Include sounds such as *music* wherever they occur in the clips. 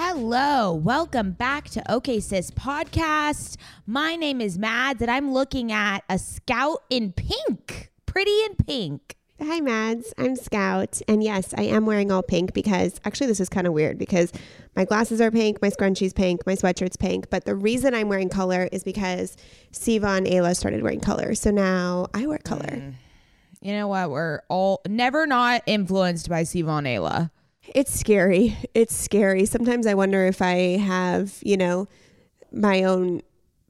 Hello, welcome back to OK Sis podcast. My name is Mads, and I'm looking at a scout in pink, pretty in pink. Hi, Mads. I'm Scout. And yes, I am wearing all pink because actually, this is kind of weird because my glasses are pink, my scrunchie's pink, my sweatshirt's pink. But the reason I'm wearing color is because Sivan Ayla started wearing color. So now I wear color. Mm. You know what? We're all never not influenced by Siva and Ayla. It's scary. It's scary. Sometimes I wonder if I have, you know, my own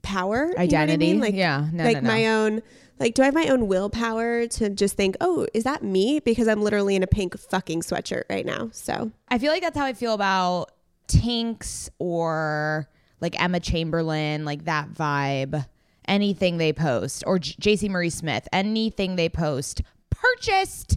power identity. You know I mean? Like, yeah, no, like no, no. my own. Like, do I have my own willpower to just think, oh, is that me? Because I'm literally in a pink fucking sweatshirt right now. So I feel like that's how I feel about Tinx or like Emma Chamberlain, like that vibe. Anything they post or J- JC Marie Smith, anything they post, purchased,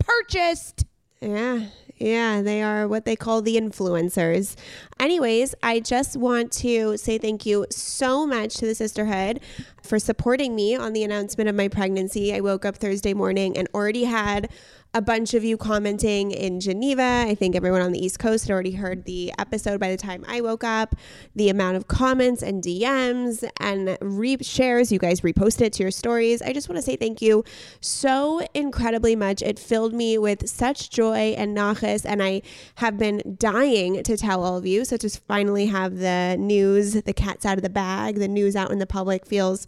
purchased. Yeah, yeah, they are what they call the influencers. Anyways, I just want to say thank you so much to the sisterhood for supporting me on the announcement of my pregnancy. I woke up Thursday morning and already had a bunch of you commenting in Geneva. I think everyone on the East Coast had already heard the episode by the time I woke up. The amount of comments and DMs and re- shares, you guys reposted it to your stories. I just want to say thank you so incredibly much. It filled me with such joy and nachas, and I have been dying to tell all of you. So to finally have the news, the cat's out of the bag, the news out in the public feels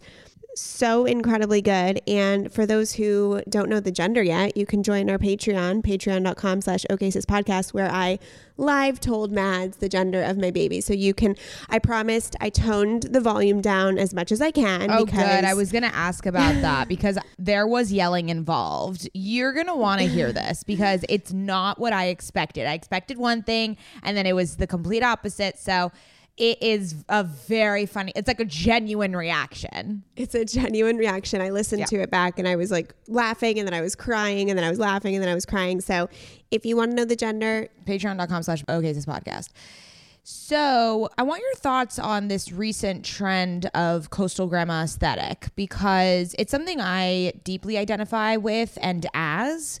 so incredibly good. And for those who don't know the gender yet, you can join our Patreon, patreon.com slash OKSIS podcast, where I live told Mads the gender of my baby. So you can, I promised I toned the volume down as much as I can. Oh, good. I was going to ask about that because there was yelling involved. You're going to want to hear *laughs* this because it's not what I expected. I expected one thing and then it was the complete opposite. So it is a very funny. It's like a genuine reaction. It's a genuine reaction. I listened Yeah. to it back and I was like laughing and then I was crying and then I was laughing and then I was crying. So if you want to know the gender, Patreon.com slash OKSIS podcast. So I want your thoughts on this recent trend of coastal grandma aesthetic because it's something I deeply identify with and as.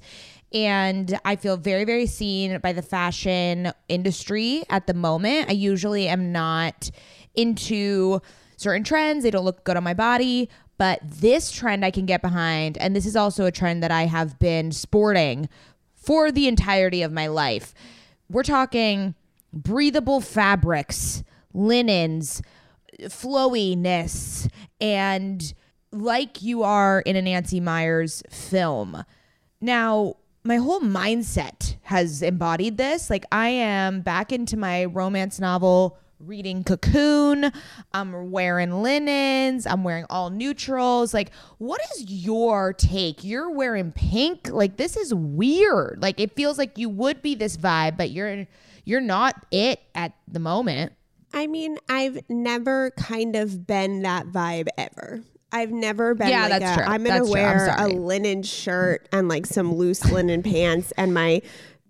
And I feel very, very seen by the fashion industry at the moment. I usually am not into certain trends, they don't look good on my body. But this trend I can get behind. And this is also a trend that I have been sporting for the entirety of my life. We're talking breathable fabrics, linens, flowiness, and like you are in a Nancy Meyers film. Now, my whole mindset has embodied this. Like, I am back into my romance novel reading Cocoon. I'm wearing linens. I'm wearing all neutrals. Like, what is your take? You're wearing pink. Like, this is weird. Like, it feels like you would be this vibe, but you're you're not it at the moment. I mean, I've never kind of been that vibe ever. I've never been Yeah, like that's a, true. I'm gonna That's true. I'm wear a linen shirt and like some loose linen pants and my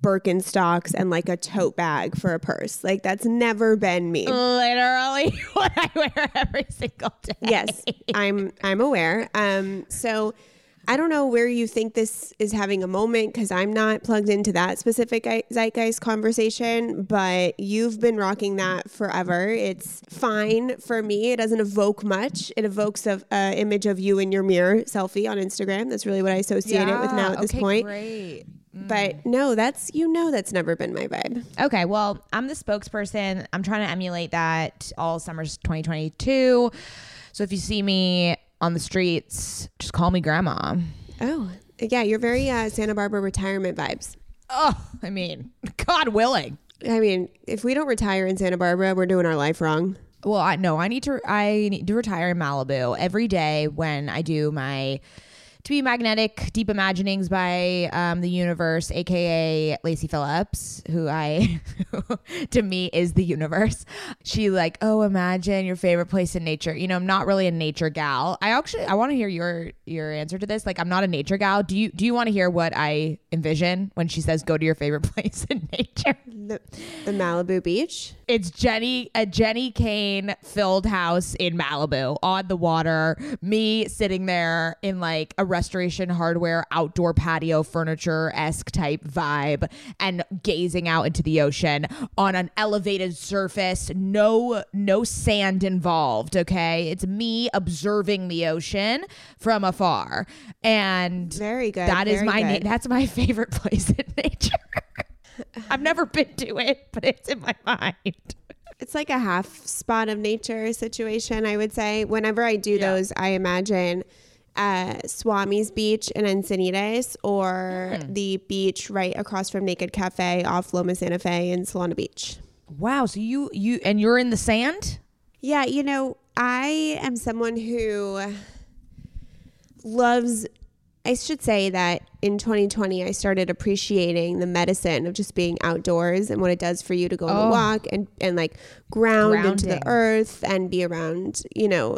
Birkenstocks and like a tote bag for a purse. Like that's never been me. Literally *laughs* what I wear every single day. yes, I'm I'm aware. Um, so I don't know where you think this is having a moment because I'm not plugged into that specific zeitgeist conversation, but you've been rocking that forever. It's fine for me. It doesn't evoke much. It evokes a uh, image of you in your mirror selfie on Instagram. That's really what I associate it with now at this okay, point. Great. But no, that's you know that's never been my vibe. Okay, well, I'm the spokesperson. I'm trying to emulate that all summer 2022. So if you see me on the streets, just call me grandma. Oh, yeah, you're very uh, Santa Barbara retirement vibes. Oh, I mean, *laughs* God willing. I mean, if we don't retire in Santa Barbara, we're doing our life wrong. Well, I no, I need to I need to retire in Malibu every day when I do my to be magnetic deep imaginings by um, the universe aka Lacy Phillips who i *laughs* to me is the universe. She like oh imagine your favorite place in nature. You know i'm not really a nature gal. I actually i want to hear your your answer to this. Like i'm not a nature gal. Do you do you want to hear what i envision when she says go to your favorite *laughs* place in nature The, the Malibu beach. it's Jenny, a Jenni Kayne filled house in Malibu on the water. Me sitting there in like a restoration hardware outdoor patio furniture esque type vibe and gazing out into the ocean on an elevated surface. No, no sand involved. Okay. It's me observing the ocean from afar. And Very good. that is my, na- that's my *laughs* favorite place in nature. *laughs* I've never been to it, but it's in my mind. It's like a half spot of nature situation, I would say. Whenever I do Yeah. those, I imagine uh, Swami's Beach in Encinitas or Hmm. the beach right across from Naked Cafe off Lomas Santa Fe in Solana Beach. Wow. So you you and you're in the sand? Yeah, you know, I am someone who loves. I should say that in 2020, I started appreciating the medicine of just being outdoors and what it does for you to go on Oh. a walk and, and like ground into the earth and be around, you know,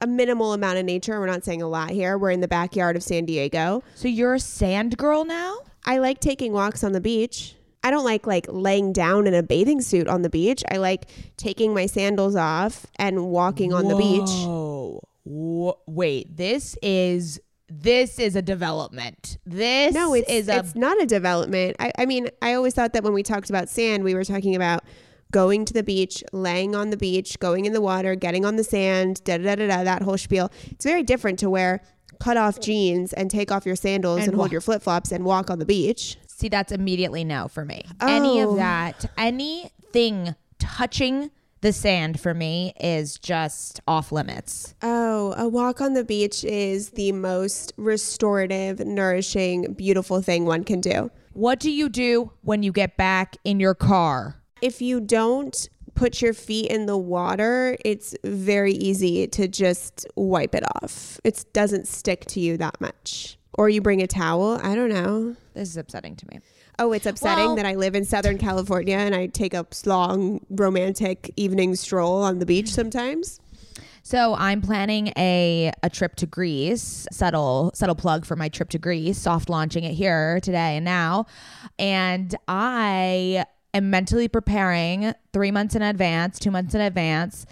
a- minimal amount of nature. We're not saying a lot here. We're in the backyard of San Diego. So you're a sand girl now? I like taking walks on the beach. I don't like like laying down in a bathing suit on the beach. I like taking my sandals off and walking on the beach. Whoa. Wha- Wait, this is this is a development. This No, it's is a it's not a development. I, I mean, I always thought that when we talked about sand, we were talking about going to the beach, laying on the beach, going in the water, getting on the sand, da da da da, that whole spiel. It's very different to wear cut off jeans and take off your sandals and, And hold your flip flops and walk on the beach. See, that's immediately no for me. Any Oh. of that, anything touching the sand for me is just off limits. Oh, a walk on the beach is the most restorative, nourishing, beautiful thing one can do. What do you do when you get back in your car? If you don't put your feet in the water, it's very easy to just wipe it off. It doesn't stick to you that much. Or you bring a towel. I don't know. This is upsetting to me. Oh, it's upsetting Well- that I live in Southern California and I take a long romantic evening stroll on the beach sometimes. So I'm planning a a trip to Greece. Subtle subtle plug for my trip to Greece. Soft launching it here today and now, and I am mentally preparing three months in advance, two months in advance,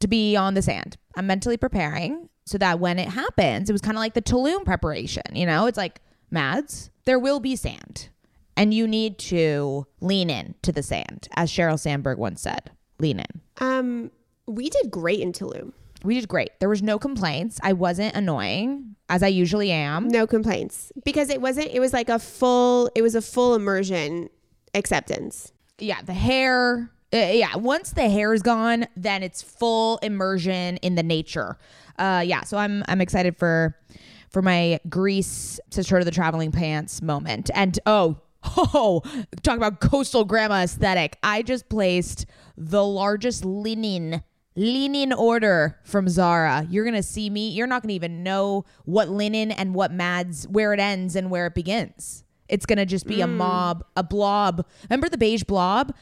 to be on the sand. I'm mentally preparing so that when it happens, it was kind of like the Tulum preparation. You know, it's like Mads, there will be sand, and you need to lean in to the sand, as Sheryl Sandberg once said. Lean in. Um, we did great in Tulum. We did great. There was no complaints. I wasn't annoying as I usually am. No complaints because it wasn't. It was like a full. It was a full immersion acceptance. Yeah, the hair. uh, yeah, once the hair is gone, then it's full immersion in the nature. Uh, yeah, so I'm I'm excited for for my Greece to the traveling pants moment. And oh, oh, talk about coastal grandma aesthetic. I just placed the largest linen linen order from Zara. You're gonna see me. You're not gonna even know what linen and what Mads where it ends and where it begins. It's gonna just be a mob, a blob. Remember the beige blob?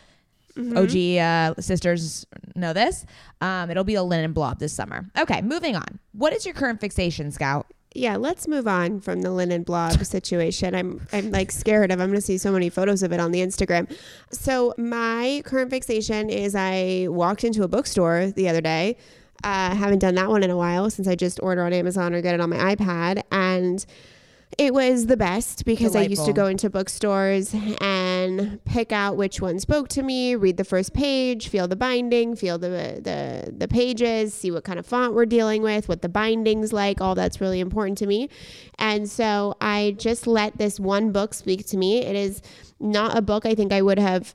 OG uh, sisters know this. Um, it'll be a linen blob this summer. Okay, moving on. What is your current fixation, Scout? Yeah, let's move on from the linen blob *laughs* situation. I'm I'm like scared of. I'm going to see so many photos of it on the Instagram. So my current fixation is I walked into a bookstore the other day. Uh, haven't done that one in a while since I just order on Amazon or get it on my iPad, and it was the best because I used to go into bookstores and pick out which one spoke to me, read the first page, feel the binding, feel the the the pages, see what kind of font we're dealing with, what the binding's like, all that's really important to me. And so I just let this one book speak to me. It is not a book I think I would have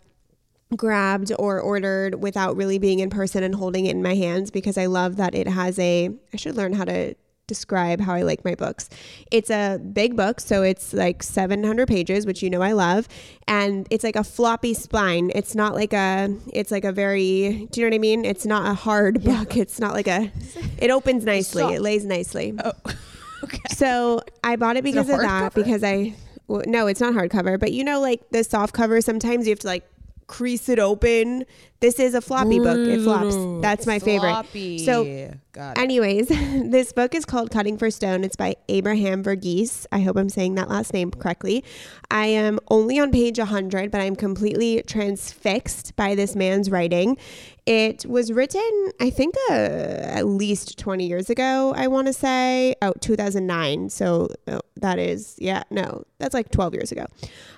grabbed or ordered without really being in person and holding it in my hands because I love that it has a I should learn how to describe how I like my books. It's a big book, so it's like 700 pages, which you know I love, and it's like a floppy spine. It's not like a it's like a very do you know what I mean? It's not a hard book. It's not like a it opens nicely. It lays nicely. Oh, *laughs* okay. So I bought it because of that hardcover? because I well, no, it's not hardcover, but you know like the soft cover sometimes you have to like crease it open. This is a floppy book. It flops. That's my favorite. So Got Anyways, *laughs* this book is called Cutting for Stone. It's by Abraham Verghese. I hope I'm saying that last name correctly. I am only on page 100, but I'm completely transfixed by this man's writing. It was written, I think, uh, at least 20 years ago, I want to say. Oh, 2009. So oh, that is, yeah, no, that's like 12 years ago.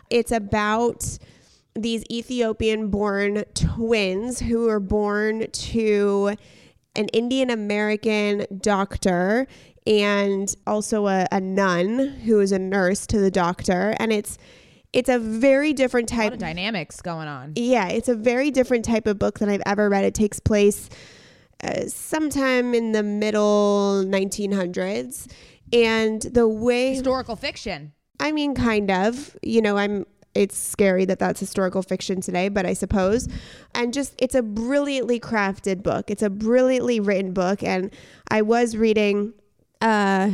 It's about these Ethiopian born twins who were born to an Indian American doctor and also a, a nun who is a nurse to the doctor. And it's it's a very different type of dynamics going on. yeah, it's a very different type of book than I've ever read. It takes place uh, sometime in the middle 1900s. And the way Historical fiction. I mean, kind of. You know, I'm. It's scary that that's historical fiction today, but I suppose. And just, it's a brilliantly crafted book. It's a brilliantly written book. And I was reading, uh,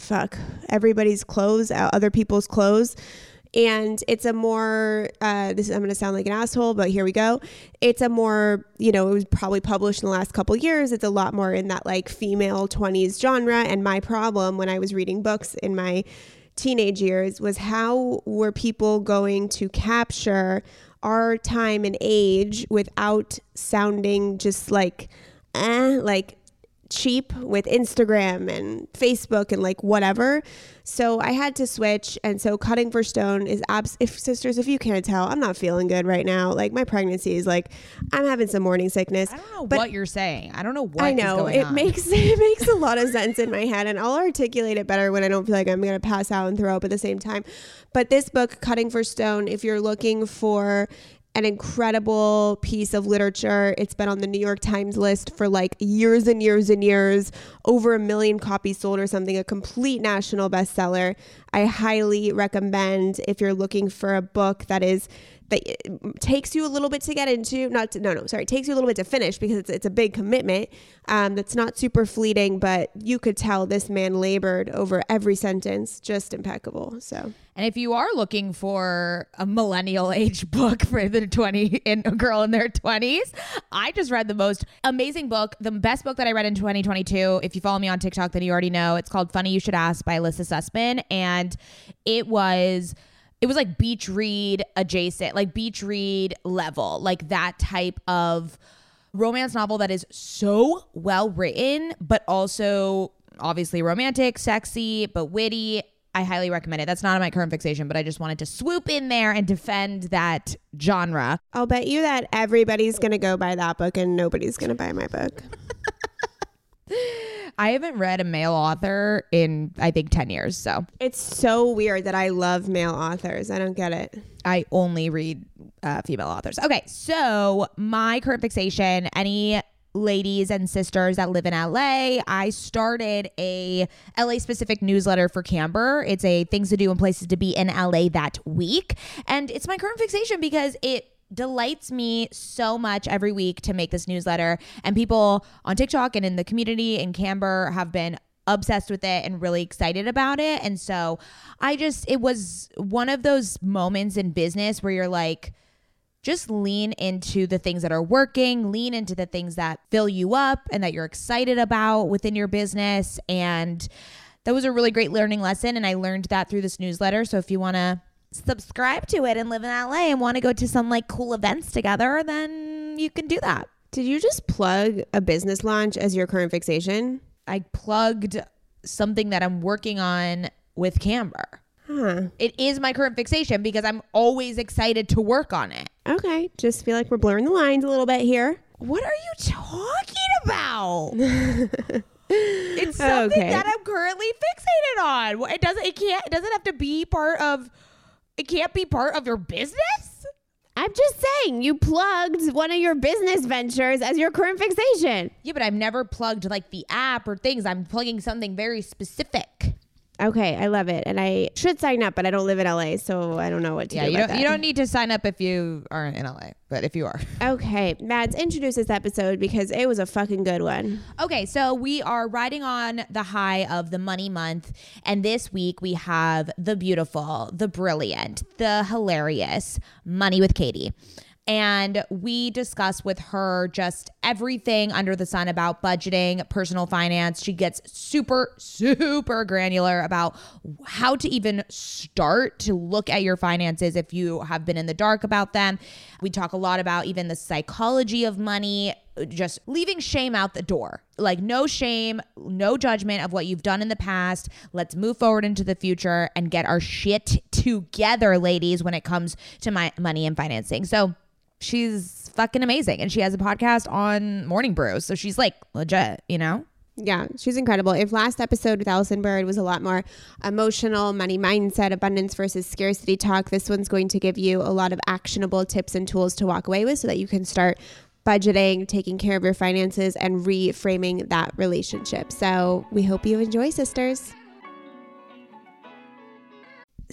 fuck, everybody's clothes, uh, other people's clothes. And it's a more, uh, this I'm going to sound like an asshole, but here we go. It's a more, you know, it was probably published in the last couple years. It's a lot more in that like female 20s genre. And my problem when I was reading books in my teenage years was how were people going to capture our time and age without sounding just like eh, like cheap with Instagram and Facebook and like whatever. So I had to switch and so cutting for stone is abs if sisters if you can't tell I'm not feeling good right now. Like my pregnancy is like I'm having some morning sickness. I don't know But- what you're saying. I don't know what I know it on. makes *laughs* it makes a lot of sense in my head, and I'll articulate it better when I don't feel like I'm going to pass out and throw up at the same time. But this book, Cutting for Stone, if you're looking for an incredible piece of literature, it's been on the New York Times list for like years and years and years, over a million copies sold or something, a complete national bestseller. I highly recommend if you're looking for a book that is that takes you a little bit to get into. Not to, no, no, sorry, it takes you a little bit to finish because it's it's a big commitment. Um, that's not super fleeting, but you could tell this man labored over every sentence, just impeccable. So. And if you are looking for a millennial age book for the 20 in a girl in their 20s, I just read the most amazing book, the best book that I read in 2022. If you follow me on TikTok, then you already know. It's called Funny You Should Ask by Elissa Sussman. And it was it was like beach read adjacent, like beach read level, like that type of romance novel that is so well written, but also obviously romantic, sexy, but witty I highly recommend it. That's not my current fixation, but I just wanted to swoop in there and defend that genre. I'll bet you that everybody's going to go buy that book and nobody's going to buy my book. *laughs* I haven't read a male author in I think 10 years, so. It's so weird that I love male authors. I don't get it. I only read uh, female authors. Okay, so my current fixation, any ladies and sisters that live in LA, I started a LA specific newsletter for Camber. It's a things to do and places to be in LA that week. And it's my current fixation because it delights me so much every week to make this newsletter. And people on TikTok and in the community in Camber have been obsessed with it and really excited about it. And so I just, it was one of those moments in business where you're like, just lean into the things that are working, lean into the things that fill you up and that you're excited about within your business. And that was a really great learning lesson. And I learned that through this newsletter. So if you want to subscribe to it and live in LA and want to go to some like cool events together, then you can do that. Did you just plug a business launch as your current fixation? I plugged something that I'm working on with Camber. Huh. It is my current fixation because I'm always excited to work on it. Okay. Just feel like we're blurring the lines a little bit here. What are you talking about? *laughs* it's something okay. that I'm currently fixated on. It doesn't it can't it doesn't have to be part of it can't be part of your business? I'm just saying, you plugged one of your business ventures as your current fixation. Yeah, but I've never plugged like the app or things. I'm plugging something very specific. Okay, I love it, and I should sign up, but I don't live in LA, so I don't know what to yeah, do. Yeah, you don't that. you don't need to sign up if you aren't in LA, but if you are, okay. Mads, introduce this episode because it was a fucking good one. Okay, so we are riding on the high of the money month, and this week we have the beautiful, the brilliant, the hilarious Money with Katie and we discuss with her just everything under the sun about budgeting, personal finance. She gets super, super granular about how to even start to look at your finances if you have been in the dark about them. We talk a lot about even the psychology of money, just leaving shame out the door. Like, no shame, no judgment of what you've done in the past. Let's move forward into the future and get our shit together, ladies, when it comes to my money and financing. So, she's fucking amazing and she has a podcast on Morning Brew. So she's like legit, you know? Yeah, she's incredible. If last episode with Allison Bird was a lot more emotional, money mindset, abundance versus scarcity talk, this one's going to give you a lot of actionable tips and tools to walk away with so that you can start budgeting, taking care of your finances, and reframing that relationship. So we hope you enjoy, sisters.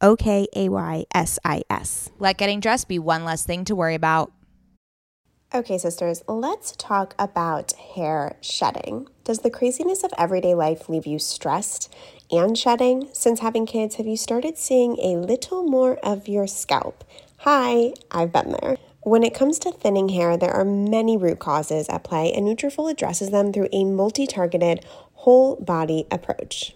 O K A Y S I S. Let getting dressed be one less thing to worry about. Okay, sisters, let's talk about hair shedding. Does the craziness of everyday life leave you stressed and shedding? Since having kids, have you started seeing a little more of your scalp? Hi, I've been there. When it comes to thinning hair, there are many root causes at play, and Nutrafol addresses them through a multi-targeted, whole body approach.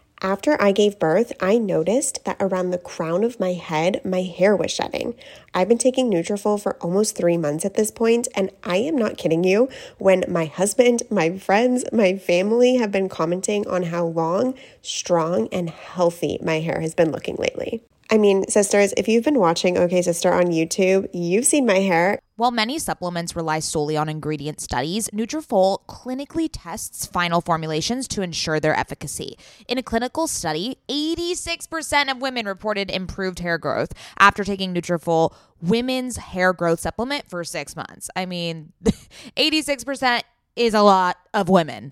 After I gave birth, I noticed that around the crown of my head, my hair was shedding. I've been taking Nutrafol for almost three months at this point, and I am not kidding you when my husband, *laughs* my friends, my family have been commenting on how long, strong, and healthy my hair has been looking lately. I mean, sisters, if you've been watching OK Sister on YouTube, you've seen my hair. While many supplements rely solely on ingredient studies, Nutrafol clinically tests final formulations to ensure their efficacy. In a clinical study, 86% of women reported improved hair growth after taking Nutrafol women's hair growth supplement for 6 months. I mean, *laughs* 86% is a lot of women.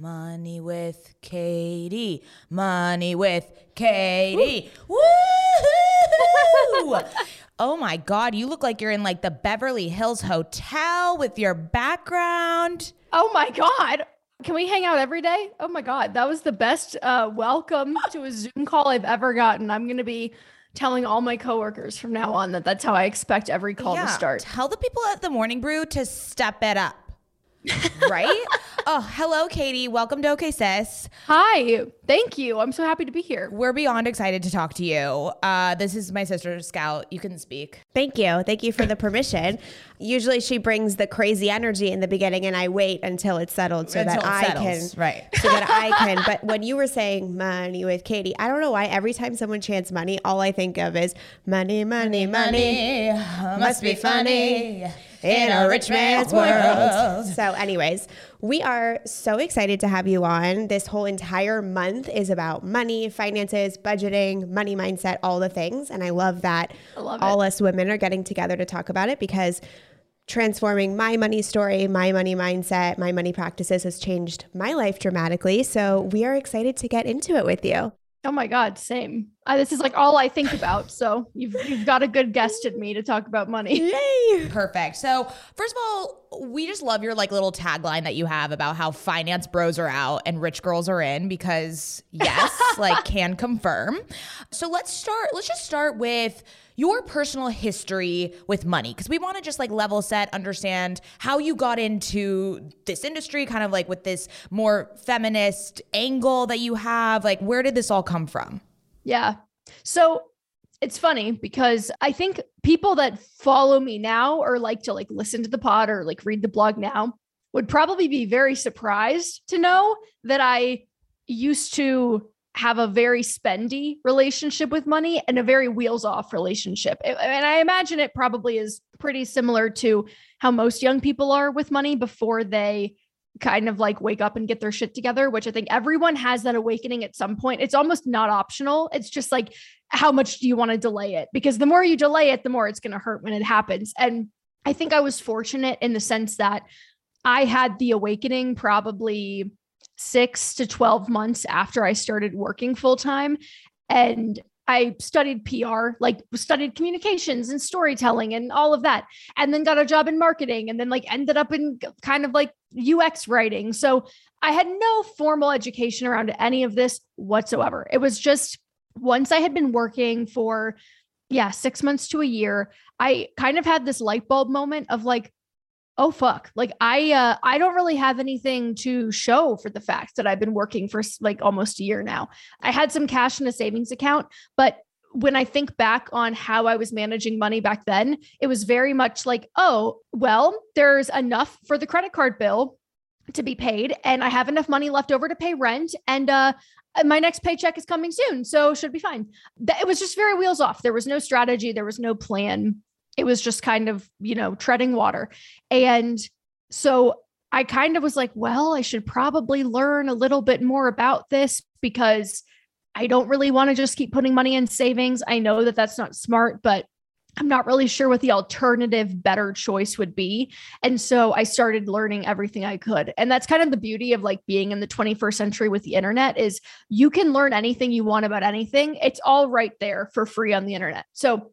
Money with Katie. Money with Katie. Woo! oh my God, you look like you're in like the Beverly Hills Hotel with your background. Oh my God. Can we hang out every day? Oh my God. That was the best uh, welcome to a Zoom call I've ever gotten. I'm going to be telling all my coworkers from now on that that's how I expect every call to start. Tell the people at the Morning Brew to step it up. Right? *laughs* oh, hello, Katie. Welcome to OK Sis. Hi. Thank you. I'm so happy to be here. We're beyond excited to talk to you. Uh, this is my sister, Scout. You can speak. Thank you. Thank you for the permission. Usually she brings the crazy energy in the beginning and I wait until it's settled so Until that I settles, can right. so that I can but when you were saying money with Katie, I don't know why every time someone chants money, all I think of is money, money, money. must be funny in a rich man's world. So, anyways, we are so excited to have you on. This whole entire month is about money, finances, budgeting, money mindset, all the things. And I love that I love all us women are getting together to talk about it because transforming my money story, my money mindset, my money practices has changed my life dramatically. So, we are excited to get into it with you. Oh my God. Same. Uh, this is like all I think about. So you've, you've got a good guest in me to talk about money. Yay! Perfect. So, first of all, we just love your like little tagline that you have about how finance bros are out and rich girls are in because yes, *laughs* like can confirm. So, let's start let's just start with your personal history with money because we want to just like level set, understand how you got into this industry kind of like with this more feminist angle that you have. Like where did this all come from? Yeah. So it's funny because I think people that follow me now or like to like listen to the pod or like read the blog now would probably be very surprised to know that I used to have a very spendy relationship with money and a very wheels off relationship. And I imagine it probably is pretty similar to how most young people are with money before they kind of like wake up and get their shit together, which I think everyone has that awakening at some point. It's almost not optional. It's just like, how much do you want to delay it? Because the more you delay it, the more it's going to hurt when it happens. And I think I was fortunate in the sense that I had the awakening probably six to 12 months after I started working full time. And I studied PR, like studied communications and storytelling and all of that, and then got a job in marketing and then like ended up in kind of like UX writing. So I had no formal education around any of this whatsoever. It was just once I had been working for, yeah, six months to a year, I kind of had this light bulb moment of like, oh fuck. Like i uh i don't really have anything to show for the fact that i've been working for like almost a year now. I had some cash in a savings account but when i think back on how i was managing money back then it was very much like oh well there's enough for the credit card bill to be paid and i have enough money left over to pay rent and uh my next paycheck is coming soon so should be fine. It was just very wheels off. There was no strategy. There was no plan it was just kind of, you know, treading water. And so I kind of was like, well, I should probably learn a little bit more about this because I don't really want to just keep putting money in savings. I know that that's not smart, but I'm not really sure what the alternative better choice would be. And so I started learning everything I could. And that's kind of the beauty of like being in the 21st century with the internet is you can learn anything you want about anything. It's all right there for free on the internet. So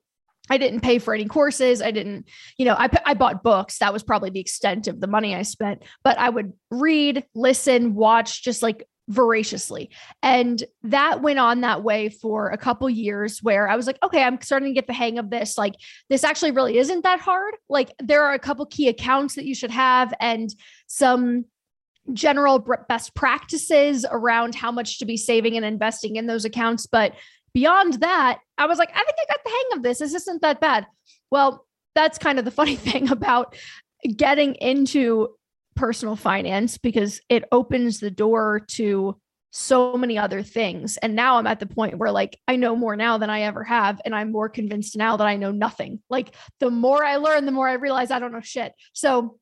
I didn't pay for any courses. I didn't, you know, I, I bought books. That was probably the extent of the money I spent, but I would read, listen, watch just like voraciously. And that went on that way for a couple years where I was like, okay, I'm starting to get the hang of this. Like, this actually really isn't that hard. Like, there are a couple key accounts that you should have and some general best practices around how much to be saving and investing in those accounts. But beyond that, I was like, I think I got the hang of this. This isn't that bad. Well, that's kind of the *laughs* funny thing about getting into personal finance because it opens the door to so many other things. And now I'm at the point where like I know more now than I ever have. And I'm more convinced now that I know nothing. Like the more I learn, the more I realize I don't know shit. So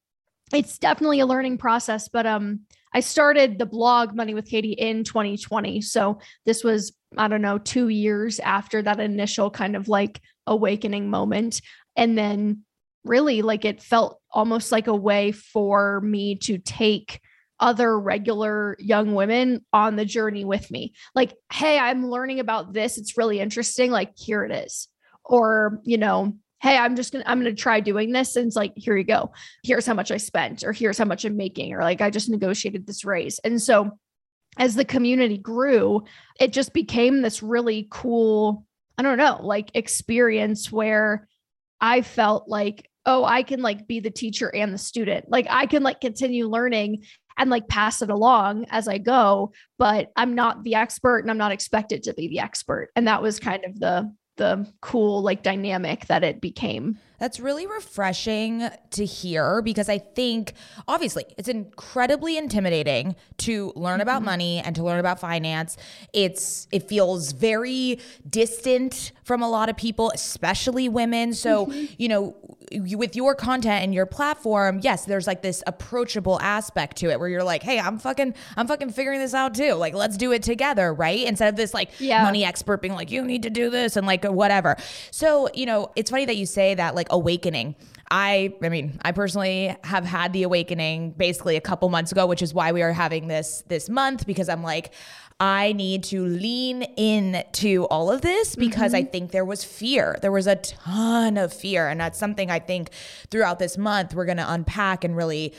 it's definitely a learning process. But um I started the blog Money with Katie in 2020. So this was, I don't know, two years after that initial kind of like awakening moment. And then really, like, it felt almost like a way for me to take other regular young women on the journey with me. Like, hey, I'm learning about this. It's really interesting. Like, here it is. Or, you know, hey i'm just gonna i'm gonna try doing this and it's like here you go. Here's how much i spent or here's how much i'm making or like i just negotiated this raise. And so as the community grew it just became this really cool i don't know like experience where i felt like oh i can like be the teacher and the student. Like i can like continue learning and like pass it along as I go, but I'm not the expert and I'm not expected to be the expert. And that was kind of the the cool like dynamic that it became. That's really refreshing to hear because I think obviously it's incredibly intimidating to learn about mm-hmm. money and to learn about finance. It's it feels very distant from a lot of people, especially women. So, mm-hmm. you know, you, with your content and your platform, yes, there's like this approachable aspect to it where you're like, "Hey, I'm fucking I'm fucking figuring this out too. Like, let's do it together, right?" Instead of this like yeah. money expert being like, "You need to do this" and like whatever. So, you know, it's funny that you say that like awakening. I I mean, I personally have had the awakening basically a couple months ago, which is why we are having this this month because I'm like I need to lean in to all of this because mm-hmm. I think there was fear. There was a ton of fear and that's something I think throughout this month we're going to unpack and really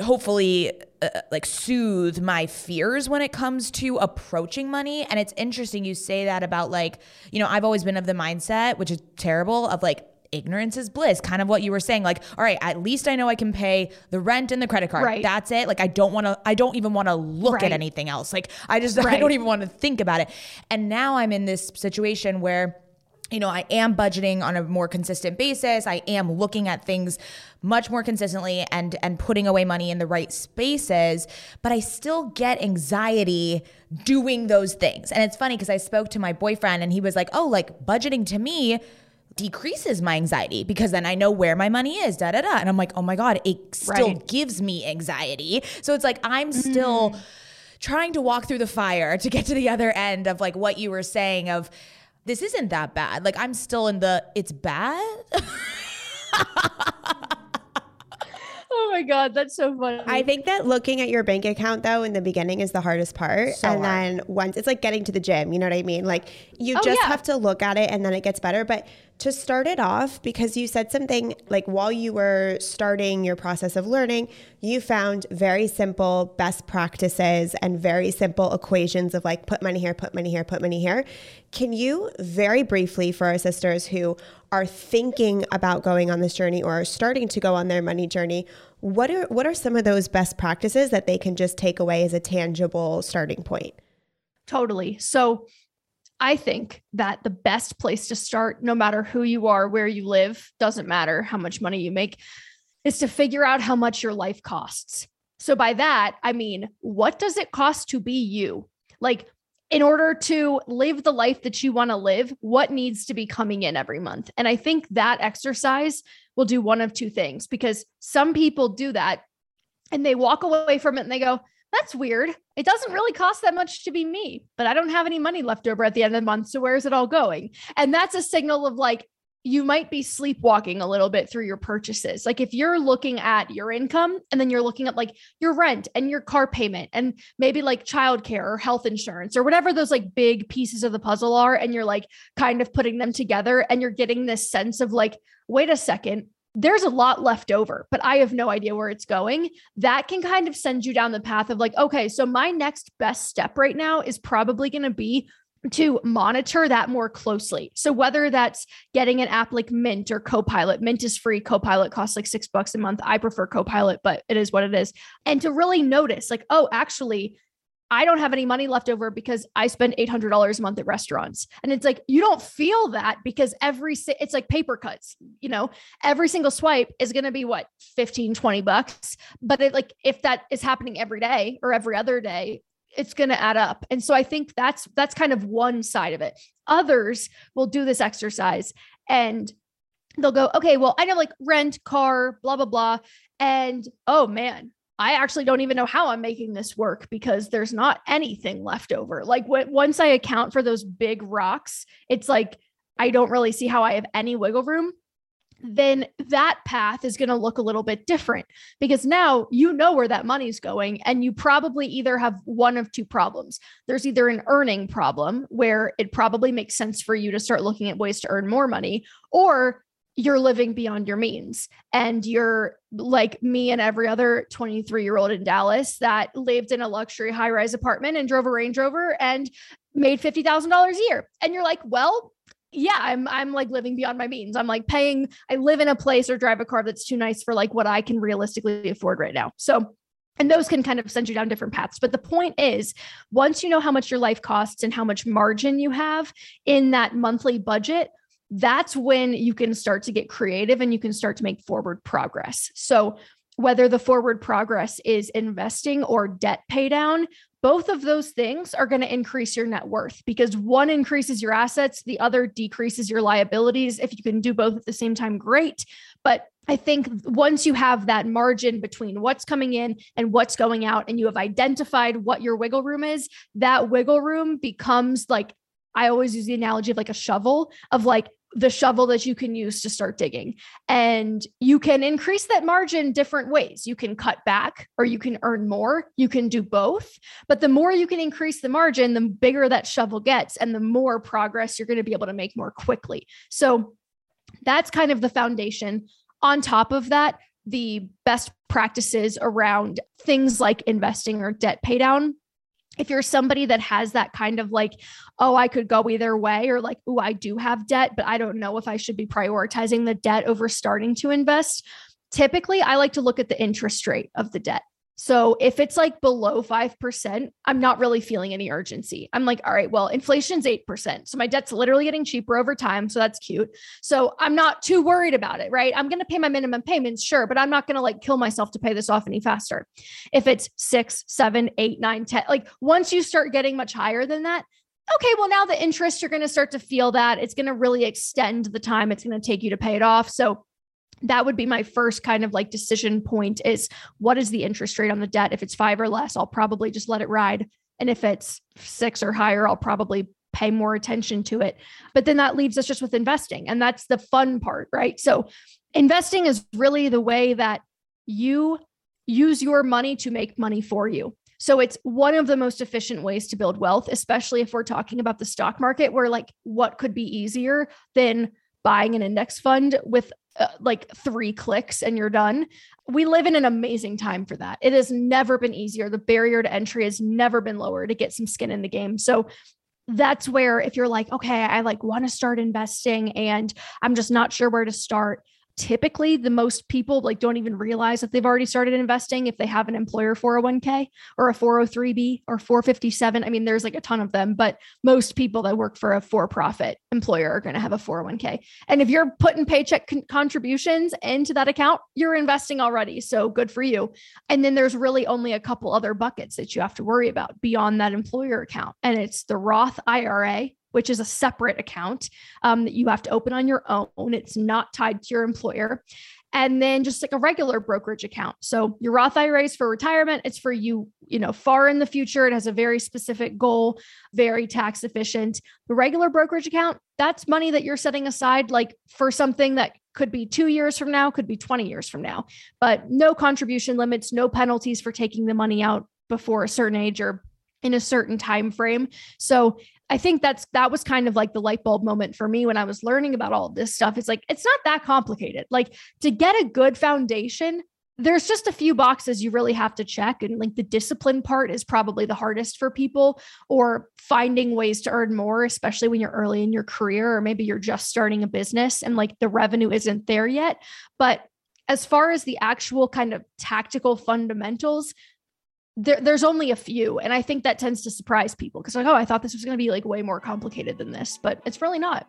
hopefully uh, like soothe my fears when it comes to approaching money and it's interesting you say that about like you know I've always been of the mindset which is terrible of like ignorance is bliss kind of what you were saying like all right at least i know i can pay the rent and the credit card right. that's it like i don't want to i don't even want to look right. at anything else like i just *laughs* right. i don't even want to think about it and now i'm in this situation where you know, I am budgeting on a more consistent basis. I am looking at things much more consistently and and putting away money in the right spaces, but I still get anxiety doing those things. And it's funny because I spoke to my boyfriend and he was like, "Oh, like budgeting to me decreases my anxiety because then I know where my money is, da da da." And I'm like, "Oh my god, it still Right. gives me anxiety." So it's like I'm mm-hmm. still trying to walk through the fire to get to the other end of like what you were saying of this isn't that bad. Like I'm still in the it's bad. *laughs* Oh my god, that's so funny. I think that looking at your bank account though in the beginning is the hardest part. So and hard. then once it's like getting to the gym, you know what I mean? Like you Oh, just yeah. have to look at it and then it gets better. But to start it off, because you said something like while you were starting your process of learning, you found very simple best practices and very simple equations of like put money here, put money here, put money here. Can you very briefly for our sisters who are thinking about going on this journey or are starting to go on their money journey, what are what are some of those best practices that they can just take away as a tangible starting point? Totally. So I think that the best place to start, no matter who you are, where you live, doesn't matter how much money you make, is to figure out how much your life costs. So by that, I mean, what does it cost to be you? Like, in order to live the life that you want to live, what needs to be coming in every month? And I think that exercise will do one of two things because some people do that and they walk away from it and they go, that's weird. It doesn't really cost that much to be me, but I don't have any money left over at the end of the month. So where's it all going? And that's a signal of like, you might be sleepwalking a little bit through your purchases. Like if you're looking at your income and then you're looking at like your rent and your car payment and maybe like childcare or health insurance or whatever those like big pieces of the puzzle are, and you're like kind of putting them together and you're getting this sense of like, wait a second, there's a lot left over, but I have no idea where it's going. That can kind of send you down the path of like, okay, so my next best step right now is probably going to be to monitor that more closely. So whether that's getting an app like Mint or Copilot, Mint is free, Copilot costs like 6 bucks a month. I prefer Copilot, but it is what it is. And to really notice like, oh, actually I don't have any money left over because I spend $800 a month at restaurants. And it's like, you don't feel that because every, it's like paper cuts, you know, every single swipe is going to be what, 15, 20 bucks. But it, like, if that is happening every day or every other day, it's going to add up. And so I think that's, that's kind of one side of it. Others will do this exercise and they'll go, okay, well, I know like rent, car, blah, blah, blah. And oh man, I actually don't even know how I'm making this work because there's not anything left over. Like once I account for those big rocks, it's like I don't really see how I have any wiggle room. Then that path is going to look a little bit different because now you know where that money's going, and you probably either have one of two problems. There's either an earning problem where it probably makes sense for you to start looking at ways to earn more money, or you're living beyond your means and you're like me and every other 23 year old in Dallas that lived in a luxury high rise apartment and drove a Range Rover and made $50,000 a year. And you're like, well, yeah, I'm I'm like living beyond my means. I'm like paying I live in a place or drive a car that's too nice for like what I can realistically afford right now. So and those can kind of send you down different paths. But the point is, once you know how much your life costs and how much margin you have in that monthly budget, that's when you can start to get creative and you can start to make forward progress. So, whether the forward progress is investing or debt pay down, both of those things are going to increase your net worth because one increases your assets, the other decreases your liabilities. If you can do both at the same time, great. But I think once you have that margin between what's coming in and what's going out, and you have identified what your wiggle room is, that wiggle room becomes like I always use the analogy of like a shovel, of like the shovel that you can use to start digging. And you can increase that margin different ways. You can cut back or you can earn more. You can do both. But the more you can increase the margin, the bigger that shovel gets and the more progress you're going to be able to make more quickly. So that's kind of the foundation. On top of that, the best practices around things like investing or debt pay down if you're somebody that has that kind of like, oh, I could go either way, or like, oh, I do have debt, but I don't know if I should be prioritizing the debt over starting to invest. Typically, I like to look at the interest rate of the debt. So if it's like below 5%, I'm not really feeling any urgency. I'm like, all right, well, inflation's 8%. So my debt's literally getting cheaper over time. So that's cute. So I'm not too worried about it, right? I'm going to pay my minimum payments, sure, but I'm not going to like kill myself to pay this off any faster. If it's six, seven, eight, nine, ten, like once you start getting much higher than that, okay, well, now the interest, you're going to start to feel that. It's going to really extend the time it's going to take you to pay it off. So that would be my first kind of like decision point is what is the interest rate on the debt? If it's five or less, I'll probably just let it ride. And if it's six or higher, I'll probably pay more attention to it. But then that leaves us just with investing. And that's the fun part, right? So investing is really the way that you use your money to make money for you. So it's one of the most efficient ways to build wealth, especially if we're talking about the stock market, where like what could be easier than buying an index fund with uh, like three clicks and you're done. We live in an amazing time for that. It has never been easier. The barrier to entry has never been lower to get some skin in the game. So that's where if you're like, okay, I like want to start investing and I'm just not sure where to start typically the most people like don't even realize that they've already started investing if they have an employer 401k or a 403b or 457 i mean there's like a ton of them but most people that work for a for-profit employer are going to have a 401k and if you're putting paycheck con- contributions into that account you're investing already so good for you. And then there's really only a couple other buckets that you have to worry about beyond that employer account and it's the roth ira which is a separate account um, that you have to open on your own. It's not tied to your employer. And then just like a regular brokerage account. So your Roth IRA is for retirement. It's for you, you know, far in the future. It has a very specific goal, very tax efficient. The regular brokerage account, that's money that you're setting aside like for something that could be two years from now, could be 20 years from now, but no contribution limits, no penalties for taking the money out before a certain age or in a certain time frame. So I think that's that was kind of like the light bulb moment for me when I was learning about all this stuff. It's like it's not that complicated. Like to get a good foundation, there's just a few boxes you really have to check and like the discipline part is probably the hardest for people or finding ways to earn more especially when you're early in your career or maybe you're just starting a business and like the revenue isn't there yet but as far as the actual kind of tactical fundamentals there, there's only a few and i think that tends to surprise people because like oh i thought this was going to be like way more complicated than this but it's really not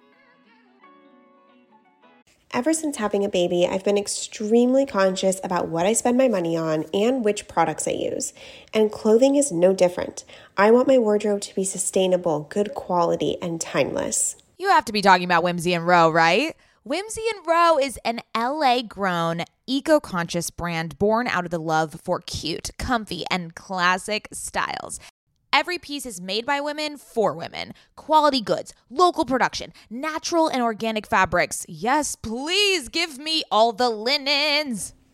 Ever since having a baby, I've been extremely conscious about what I spend my money on and which products I use. And clothing is no different. I want my wardrobe to be sustainable, good quality, and timeless. You have to be talking about Whimsy and Row, right? Whimsy and Row is an LA grown, eco conscious brand born out of the love for cute, comfy, and classic styles. Every piece is made by women for women. Quality goods, local production, natural and organic fabrics. Yes, please give me all the linens.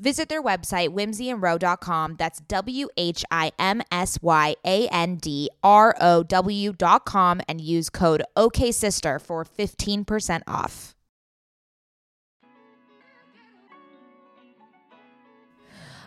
Visit their website, whimsyandrow.com. That's W H I M S Y A N D R O W.com and use code OKSister for 15% off.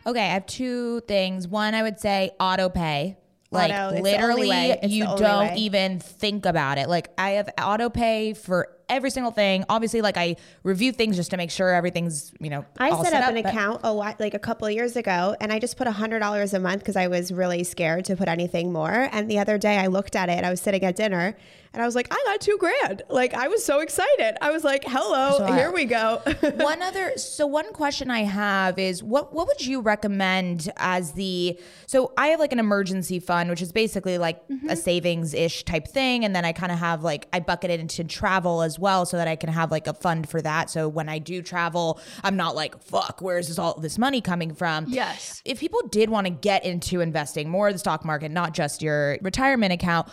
Okay, I have two things. One, I would say auto pay. Like Auto, it's the only literally, you don't way. even think about it. Like I have auto pay for every single thing. Obviously, like I review things just to make sure everything's, you know, I all set up an but- account a while, like a couple of years ago, and I just put hundred dollars a month because I was really scared to put anything more. And the other day, I looked at it. I was sitting at dinner, and I was like, I got two grand. Like I was so excited. I was like, Hello, So I- here we go. *laughs* one other so one question I have is what what would you recommend as the so I have like an emergency fund which is basically like Mm-hmm. a savings ish type thing and then I kind of have like I bucket it into travel as well so that I can have like a fund for that so when I do travel I'm not like fuck where's this all this money coming from Yes. if people did want to get into investing more of the stock market not just your retirement account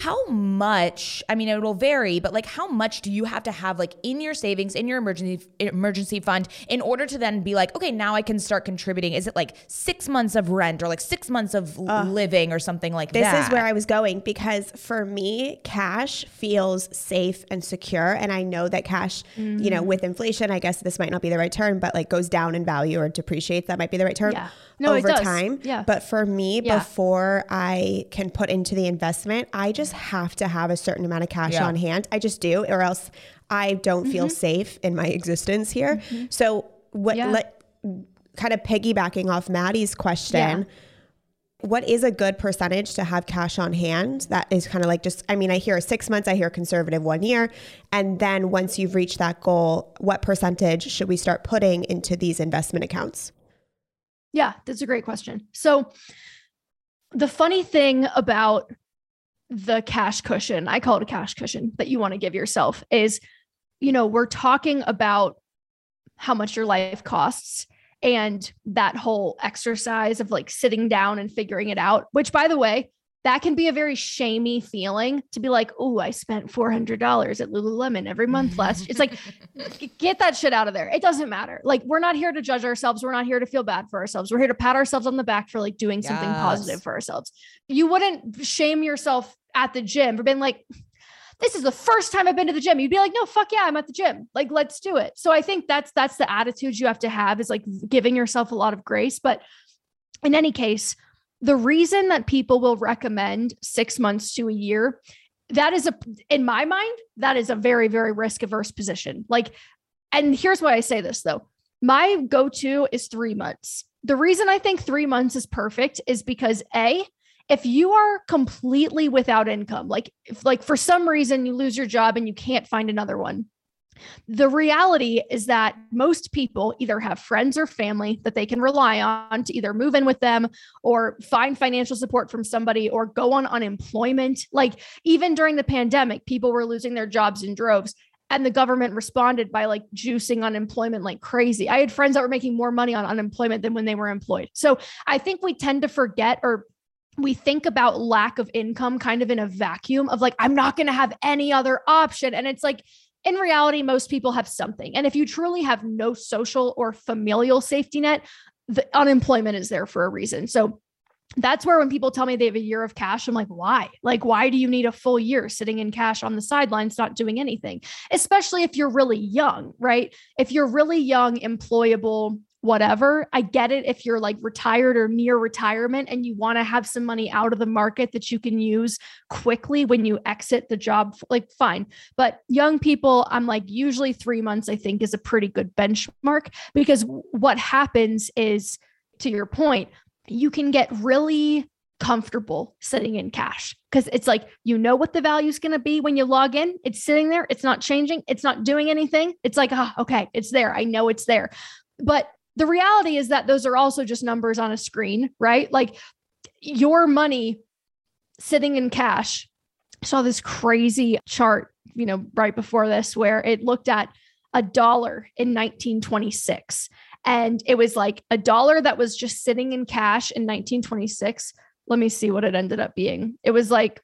how much i mean it will vary but like how much do you have to have like in your savings in your emergency emergency fund in order to then be like okay now i can start contributing is it like six months of rent or like six months of living or something like that? This is where I was going because for me, cash feels safe and secure. And I know that cash, you know, mm. with inflation, I guess this might not be the right term, but like goes down in value or depreciates. That might be the right term Yeah. No, it over does. time. Yeah. But for me, Yeah. before I can put into the investment, I just have to have a certain amount of cash Yeah. on hand. I just do, or else I don't feel mm-hmm. safe in my existence here. Mm-hmm. So what, Yeah. let, kind of piggybacking off Maddie's question, what is a good percentage to have cash on hand that is kind of like just i mean i hear six months i hear conservative one year and then once you've reached that goal what percentage should we start putting into these investment accounts Yeah, that's a great question. So, the funny thing about the cash cushion, I call it a cash cushion that you want to give yourself, is you know, we're talking about how much your life costs and that whole exercise of like sitting down and figuring it out, which by the way, that can be a very shamey feeling to be like, oh, I spent $400 at Lululemon every month last. It's like, *laughs* get that shit out of there. It doesn't matter. Like, we're not here to judge ourselves. We're not here to feel bad for ourselves. We're here to pat ourselves on the back for like doing something Yes. positive for ourselves. You wouldn't shame yourself at the gym for being like, this is the first time I've been to the gym. You'd be like, no, fuck yeah, I'm at the gym. Like, let's do it. So I think that's that's the attitude you have to have is like giving yourself a lot of grace. But in any case, the reason that people will recommend six months to a year, that is a in my mind, that is a very, very risk averse position. Like, and here's why I say this though. My go-to is three months. The reason I think three months is perfect is because A, if you are completely without income, like if like for some reason you lose your job and you can't find another one, the reality is that most people either have friends or family that they can rely on to either move in with them or find financial support from somebody or go on unemployment. Like even during the pandemic, people were losing their jobs in droves and the government responded by like juicing unemployment like crazy. I had friends that were making more money on unemployment than when they were employed. So I think we tend to forget or we think about lack of income kind of in a vacuum of like, I'm not going to have any other option. And it's like, in reality, most people have something. And if you truly have no social or familial safety net, the unemployment is there for a reason. So that's where when people tell me they have a year of cash, I'm like, why? Like, why do you need a full year sitting in cash on the sidelines, not doing anything? Especially if you're really young, right? If you're really young, employable, whatever, I get it. If you're like retired or near retirement and you want to have some money out of the market that you can use quickly when you exit the job, like, fine. But young people, I'm like, usually three months, I think, is a pretty good benchmark because what happens is, to your point, you can get really comfortable sitting in cash because it's like you know what the value is going to be when you log in it's sitting there it's not changing it's not doing anything it's like ah, okay it's there i know it's there but the reality is that those are also just numbers on a screen right? Like your money sitting in cash I saw this crazy chart you know right before this where it looked at a dollar in 1926 and it was like a dollar that was just sitting in cash in 1926 let me see what it ended up being. It was like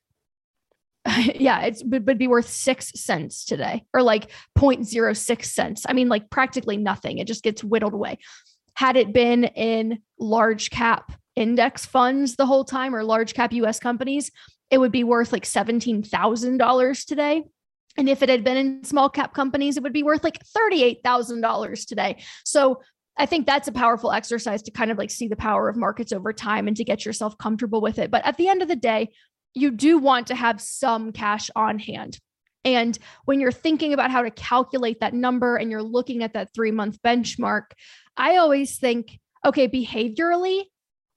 *laughs* yeah it would, be worth six cents today or like 0.06 cents i mean like practically nothing it just gets whittled away had it been in large cap index funds the whole time or large cap us companies it would be worth like $17000 today and if it had been in small cap companies, it would be worth like $38,000 today. So I think that's a powerful exercise to kind of like see the power of markets over time and to get yourself comfortable with it. But at the end of the day, you do want to have some cash on hand. And when you're thinking about how to calculate that number and you're looking at that three month benchmark, I always think, okay, behaviorally,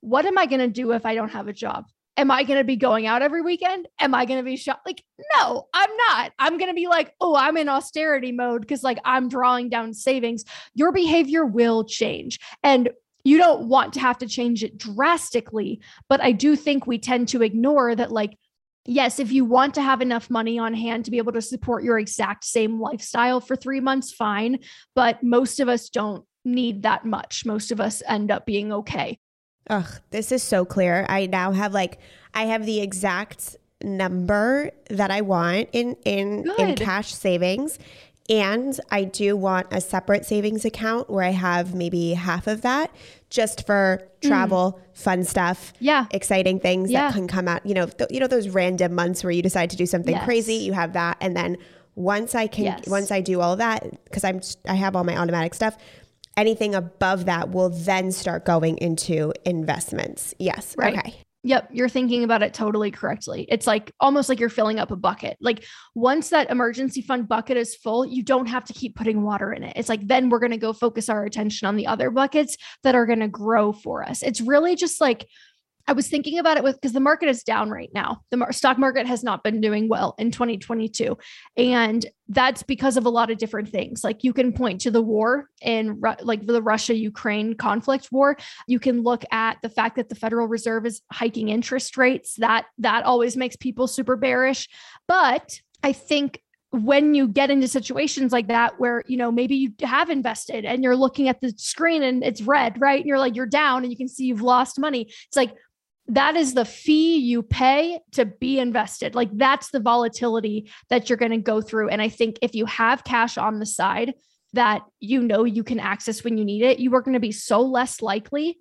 what am I going to do if I don't have a job? Am I going to be going out every weekend? Am I going to be shot? Like, no, I'm not. I'm going to be like, oh, I'm in austerity mode because like I'm drawing down savings. Your behavior will change. And you don't want to have to change it drastically. But I do think we tend to ignore that, like, yes, if you want to have enough money on hand to be able to support your exact same lifestyle for three months, fine. But most of us don't need that much. Most of us end up being okay. Ugh, this is so clear. I now have like I have the exact number that I want in in in cash savings. And I do want a separate savings account where I have maybe half of that just for travel, fun stuff, Mm. Yeah. exciting things Yeah. that can come out. You know, th- you know those random months where you decide to do something Yes. crazy. You have that, and then once I can, Yes. once I do all of that, because I'm I have all my automatic stuff. Anything above that will then start going into investments. Yes. Right. Okay. Yep, you're thinking about it totally correctly. It's like almost like you're filling up a bucket. Like once that emergency fund bucket is full, you don't have to keep putting water in it. It's like then we're going to go focus our attention on the other buckets that are going to grow for us. It's really just like I was thinking about it with because the market is down right now. The stock market has not been doing well in 2022. And that's because of a lot of different things. Like you can point to the war in like the Russia Ukraine conflict war. You can look at the fact that the Federal Reserve is hiking interest rates. That that always makes people super bearish. But I think when you get into situations like that where you know maybe you have invested and you're looking at the screen and it's red right and you're like you're down and you can see you've lost money it's like that is the fee you pay to be invested. Like that's the volatility that you're going to go through. And i think if you have cash on the side that you know you can access when you need it you are going to be so less likely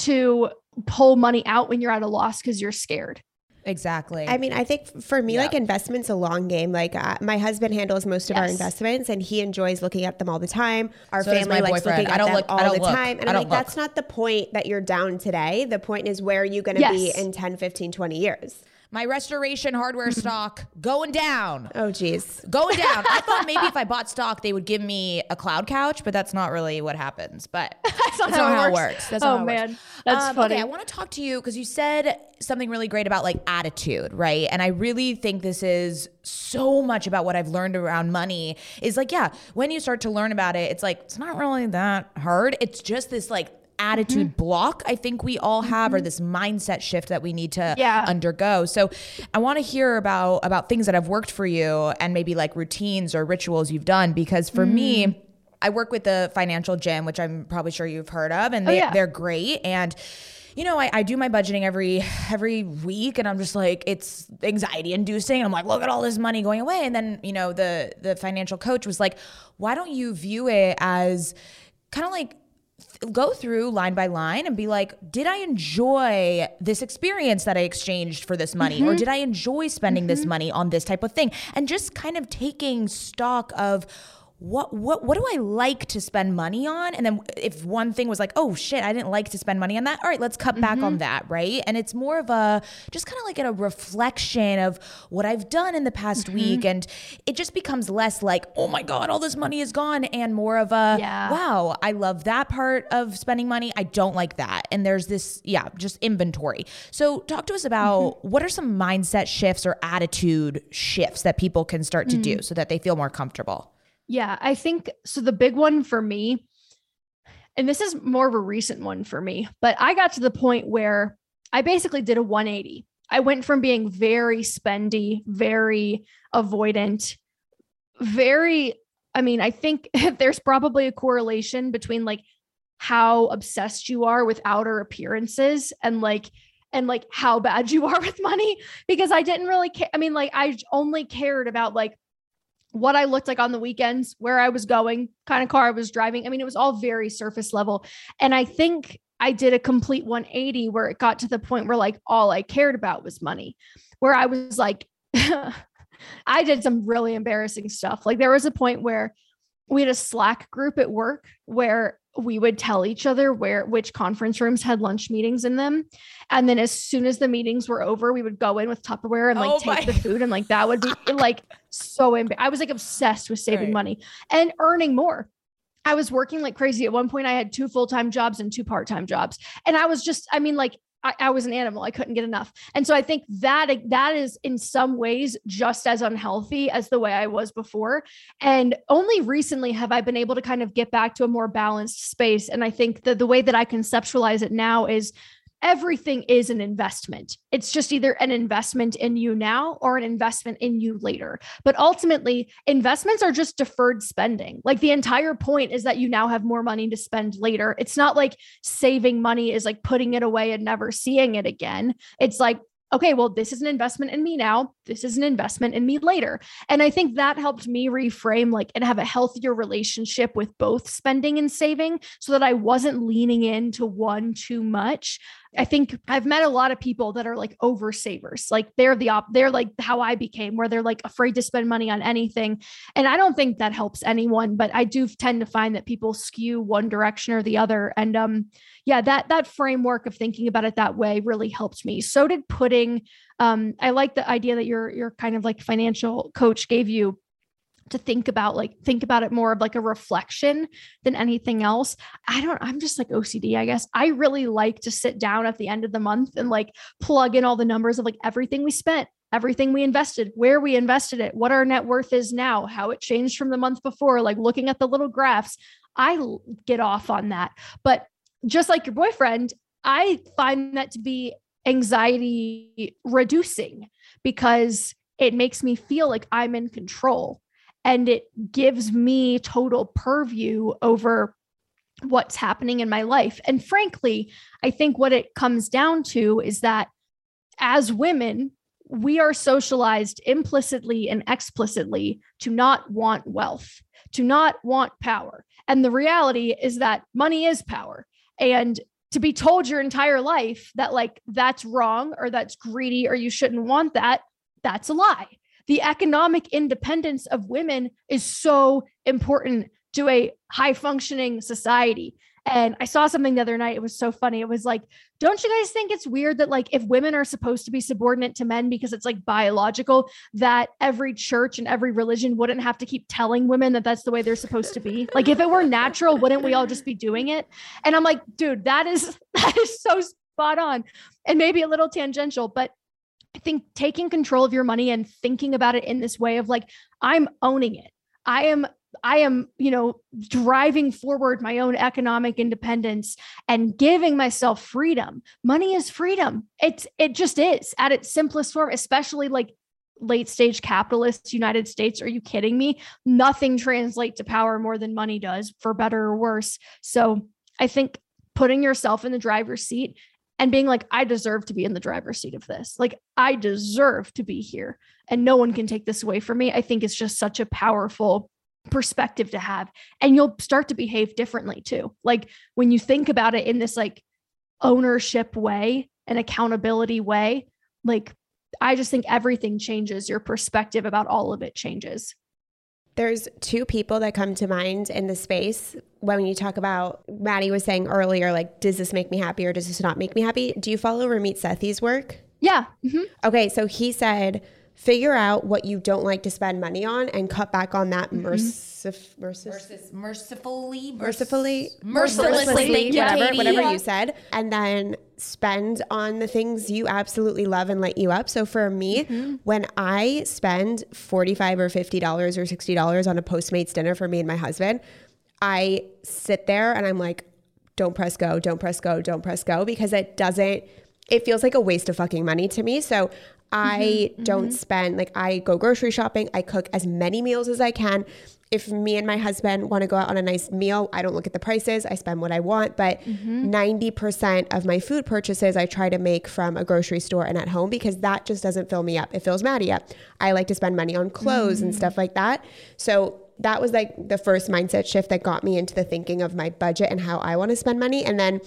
to pull money out when you're at a loss because you're scared Exactly. I mean, I think for me, Yeah. like investments, a long game. Like uh, my husband handles most of our investments, and he enjoys looking at them all the time. Our So family likes boyfriend. looking I at don't them look- I all don't the look. time. And I I'm don't like, that's not the point that you're down today. The point is where are you going to be in 10, 15, 20 years? My restoration hardware *laughs* stock going down. Oh, jeez, Going down. I thought maybe if I *laughs* bought stock, they would give me a cloud couch, but that's not really what happens. But *laughs* that's not, That's not how it works. That's oh how it works. man that's Um, funny Okay, I want to talk to you because you said something really great about like attitude, right? And I really think this is so much about what I've learned around money is like, yeah, when you start to learn about it, it's like, it's not really that hard. It's just this like attitude mm-hmm. block I think we all have or mm-hmm. this mindset shift that we need to Yeah. undergo. So I want to hear about about things that have worked for you and maybe like routines or rituals you've done because for me mm. I work with the financial gym, which I'm probably sure you've heard of, and oh, they, yeah. they're great. And you know, I, I do my budgeting every every week, and I'm just like, it's anxiety inducing. I'm like, look at all this money going away. And then you know, the the financial coach was like, why don't you view it as kind of like go through line by line and be like, did I enjoy this experience that I exchanged for this money? Or mm-hmm. did I enjoy spending this mm-hmm. money on this type of thing? And just kind of taking stock of what what what do I like to spend money on? And then if one thing was like, oh shit, I didn't like to spend money on that. All right, let's cut back on mm-hmm. that, right? And it's more of a just kind of like a reflection of what I've done in the past mm-hmm. week, and it just becomes less like, oh my god, all this money is gone, and more of a Yeah. wow, I love that part of spending money. I don't like that, and there's this yeah, just inventory. So talk to us about mm-hmm. what are some mindset shifts or attitude shifts that people can start to do so that they feel more comfortable. Yeah, I think so. The big one for me, and this is more of a recent one for me, but I got to the point where I basically did a 180. I went from being very spendy, very avoidant, very, I mean, I think *laughs* there's probably a correlation between like how obsessed you are with outer appearances and like, and like how bad *laughs* you are with money because I didn't really care. I mean, like, I only cared about like what I looked like on the weekends, where I was going, kind of car I was driving. I mean, it was all very surface level. And I think I did a complete 180 where it got to the point where like all I cared about was money, where I was like, *laughs* I did some really embarrassing stuff. Like there was a point where we had a Slack group at work where we would tell each other where which conference rooms had lunch meetings in them. And then as soon as the meetings were over, we would go in with Tupperware and like Oh take my- the food. And like that would be *laughs* like so I was like obsessed with saving Right. money and earning more. I was working like crazy. At one point, I had two full time jobs and two part time jobs. And I was just, I mean, like, I, I was an animal. I couldn't get enough. And so I think that that is in some ways just as unhealthy as the way I was before. And only recently have I been able to kind of get back to a more balanced space. And I think that the way that I conceptualize it now is everything is an investment. It's just either an investment in you now or an investment in you later. But ultimately, investments are just deferred spending. Like the entire point is that you now have more money to spend later. It's not like saving money is like putting it away and never seeing it again. It's like, okay, well, this is an investment in me now. This is an investment in me later. And I think that helped me reframe like and have a healthier relationship with both spending and saving so that I wasn't leaning into one too much. I think I've met a lot of people that are like over savers. Like they're the op, they're like how I became, where they're like afraid to spend money on anything. And I don't think that helps anyone, but I do tend to find that people skew one direction or the other. And um, yeah, that that framework of thinking about it that way really helped me. So did putting. Um, I like the idea that your your kind of like financial coach gave you to think about like think about it more of like a reflection than anything else. I don't I'm just like OCD, I guess. I really like to sit down at the end of the month and like plug in all the numbers of like everything we spent, everything we invested, where we invested it, what our net worth is now, how it changed from the month before, like looking at the little graphs. i get off on that. But just like your boyfriend, I find that to be anxiety reducing because it makes me feel like I'm in control and it gives me total purview over what's happening in my life. And frankly, I think what it comes down to is that as women, we are socialized implicitly and explicitly to not want wealth, to not want power. And the reality is that money is power. And to be told your entire life that, like, that's wrong or that's greedy or you shouldn't want that, that's a lie. The economic independence of women is so important to a high functioning society. And I saw something the other night. It was so funny. It was like, don't you guys think it's weird that, like, if women are supposed to be subordinate to men because it's like biological, that every church and every religion wouldn't have to keep telling women that that's the way they're supposed to be? Like, if it were natural, wouldn't we all just be doing it? And I'm like, dude, that is *laughs* that is so spot on and maybe a little tangential, but I think taking control of your money and thinking about it in this way of like, I'm owning it. I am I am, you know, driving forward my own economic independence and giving myself freedom. Money is freedom. It's it just is at its simplest form, especially like late stage capitalists United States. Are you kidding me? Nothing translates to power more than money does, for better or worse. So I think putting yourself in the driver's seat and being like, I deserve to be in the driver's seat of this. Like, I deserve to be here and no one can take this away from me. I think it's just such a powerful perspective to have. And you'll start to behave differently too. Like, when you think about it in this like ownership way and accountability way, like, I just think everything changes. Your perspective about all of it changes. There's two people that come to mind in the space when you talk about Maddie was saying earlier, like, does this make me happy or does this not make me happy? Do you follow Ramit Sethi's work? Yeah. mhm. Okay, so he said, figure out what you don't like to spend money on and cut back on that mercif- mercif- mercifully, mercifully, mercilessly, thank you, whatever, Katie. whatever Yeah. you said, and then spend on the things you absolutely love and light you up. So for me, mm-hmm. when I spend forty-five or fifty dollars or sixty dollars on a Postmates dinner for me and my husband, I sit there and I'm like, don't press go, don't press go, don't press go, because it doesn't. It feels like a waste of fucking money to me. So I mm-hmm. don't mm-hmm. spend like I go grocery shopping. I cook as many meals as I can. If me and my husband want to go out on a nice meal, I don't look at the prices. I spend what I want. But mm-hmm. 90% of my food purchases I try to make from a grocery store and at home because that just doesn't fill me up. It fills Maddie up. I like to spend money on clothes and stuff mm. like that. So that was like the first mindset shift that got me into the thinking of my budget and how I want to spend money. And then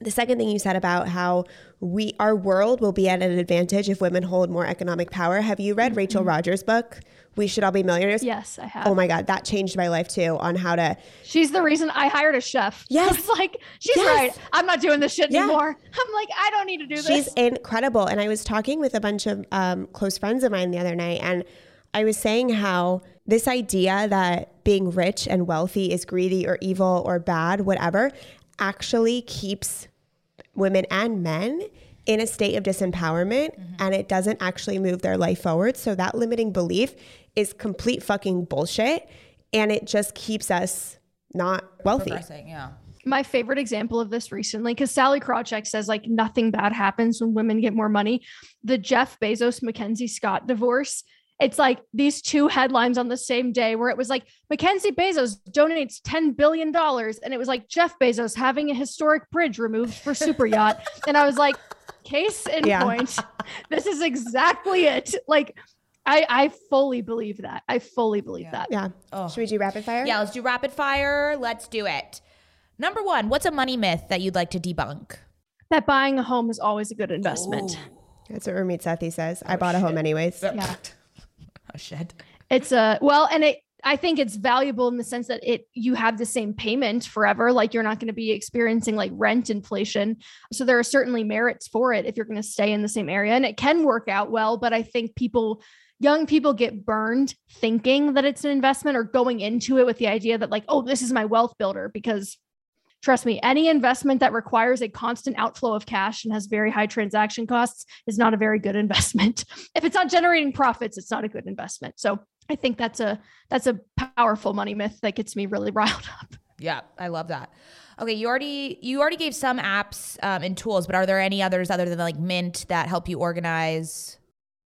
the second thing you said about how we our world will be at an advantage if women hold more economic power. Have you read Rachel Rodgers' book? We should all be millionaires. Yes, I have. Oh my god, that changed my life too on how to She's the reason I hired a chef. *laughs* Yes. It's like, she's Yes. right. I'm not doing this shit Yeah. anymore. *laughs* I'm like, I don't need to do this. She's incredible. And I was talking with a bunch of um, close friends of mine the other night, and I was saying how this idea that being rich and wealthy is greedy or evil or bad, whatever, actually keeps women and men in a state of disempowerment mm-hmm. and it doesn't actually move their life forward. So that limiting belief is complete fucking bullshit. And it just keeps us not wealthy. Yeah. my favorite example of this recently because Sallie Krawcheck says like nothing bad happens when women get more money. The Jeff Bezos Mackenzie Scott divorce. It's like these two headlines on the same day where it was like Mackenzie Bezos donates $10 billion. And it was like Jeff Bezos having a historic bridge removed for super yacht. *laughs* and I was like, case in Yeah. point. *laughs* This is exactly it. Like I, I fully believe that. I fully believe Yeah. that. Yeah. Oh. Should we do rapid fire? Yeah, let's do rapid fire. Let's do it. Number one, what's a money myth that you'd like to debunk? That buying a home is always a good investment. That's what Ramit Sethi says. Oh, I bought a home anyways. Yeah. *laughs* Oh shit. It's a well, and it I think it's valuable in the sense that it you have the same payment forever. Like you're not going to be experiencing like rent inflation. So there are certainly merits for it if you're going to stay in the same area. And it can work out well, but I think people young people get burned thinking that it's an investment or going into it with the idea that like, oh, this is my wealth builder because Trust me, any investment that requires a constant outflow of cash and has very high transaction costs is not a very good *laughs* investment. if it's not generating profits, it's not a good investment. So I think that's a that's a powerful money myth that gets me really *laughs* riled up. Yeah, I love that. Okay, you already you already gave some apps um, and tools, but are there any others other than like Mint that help you organize?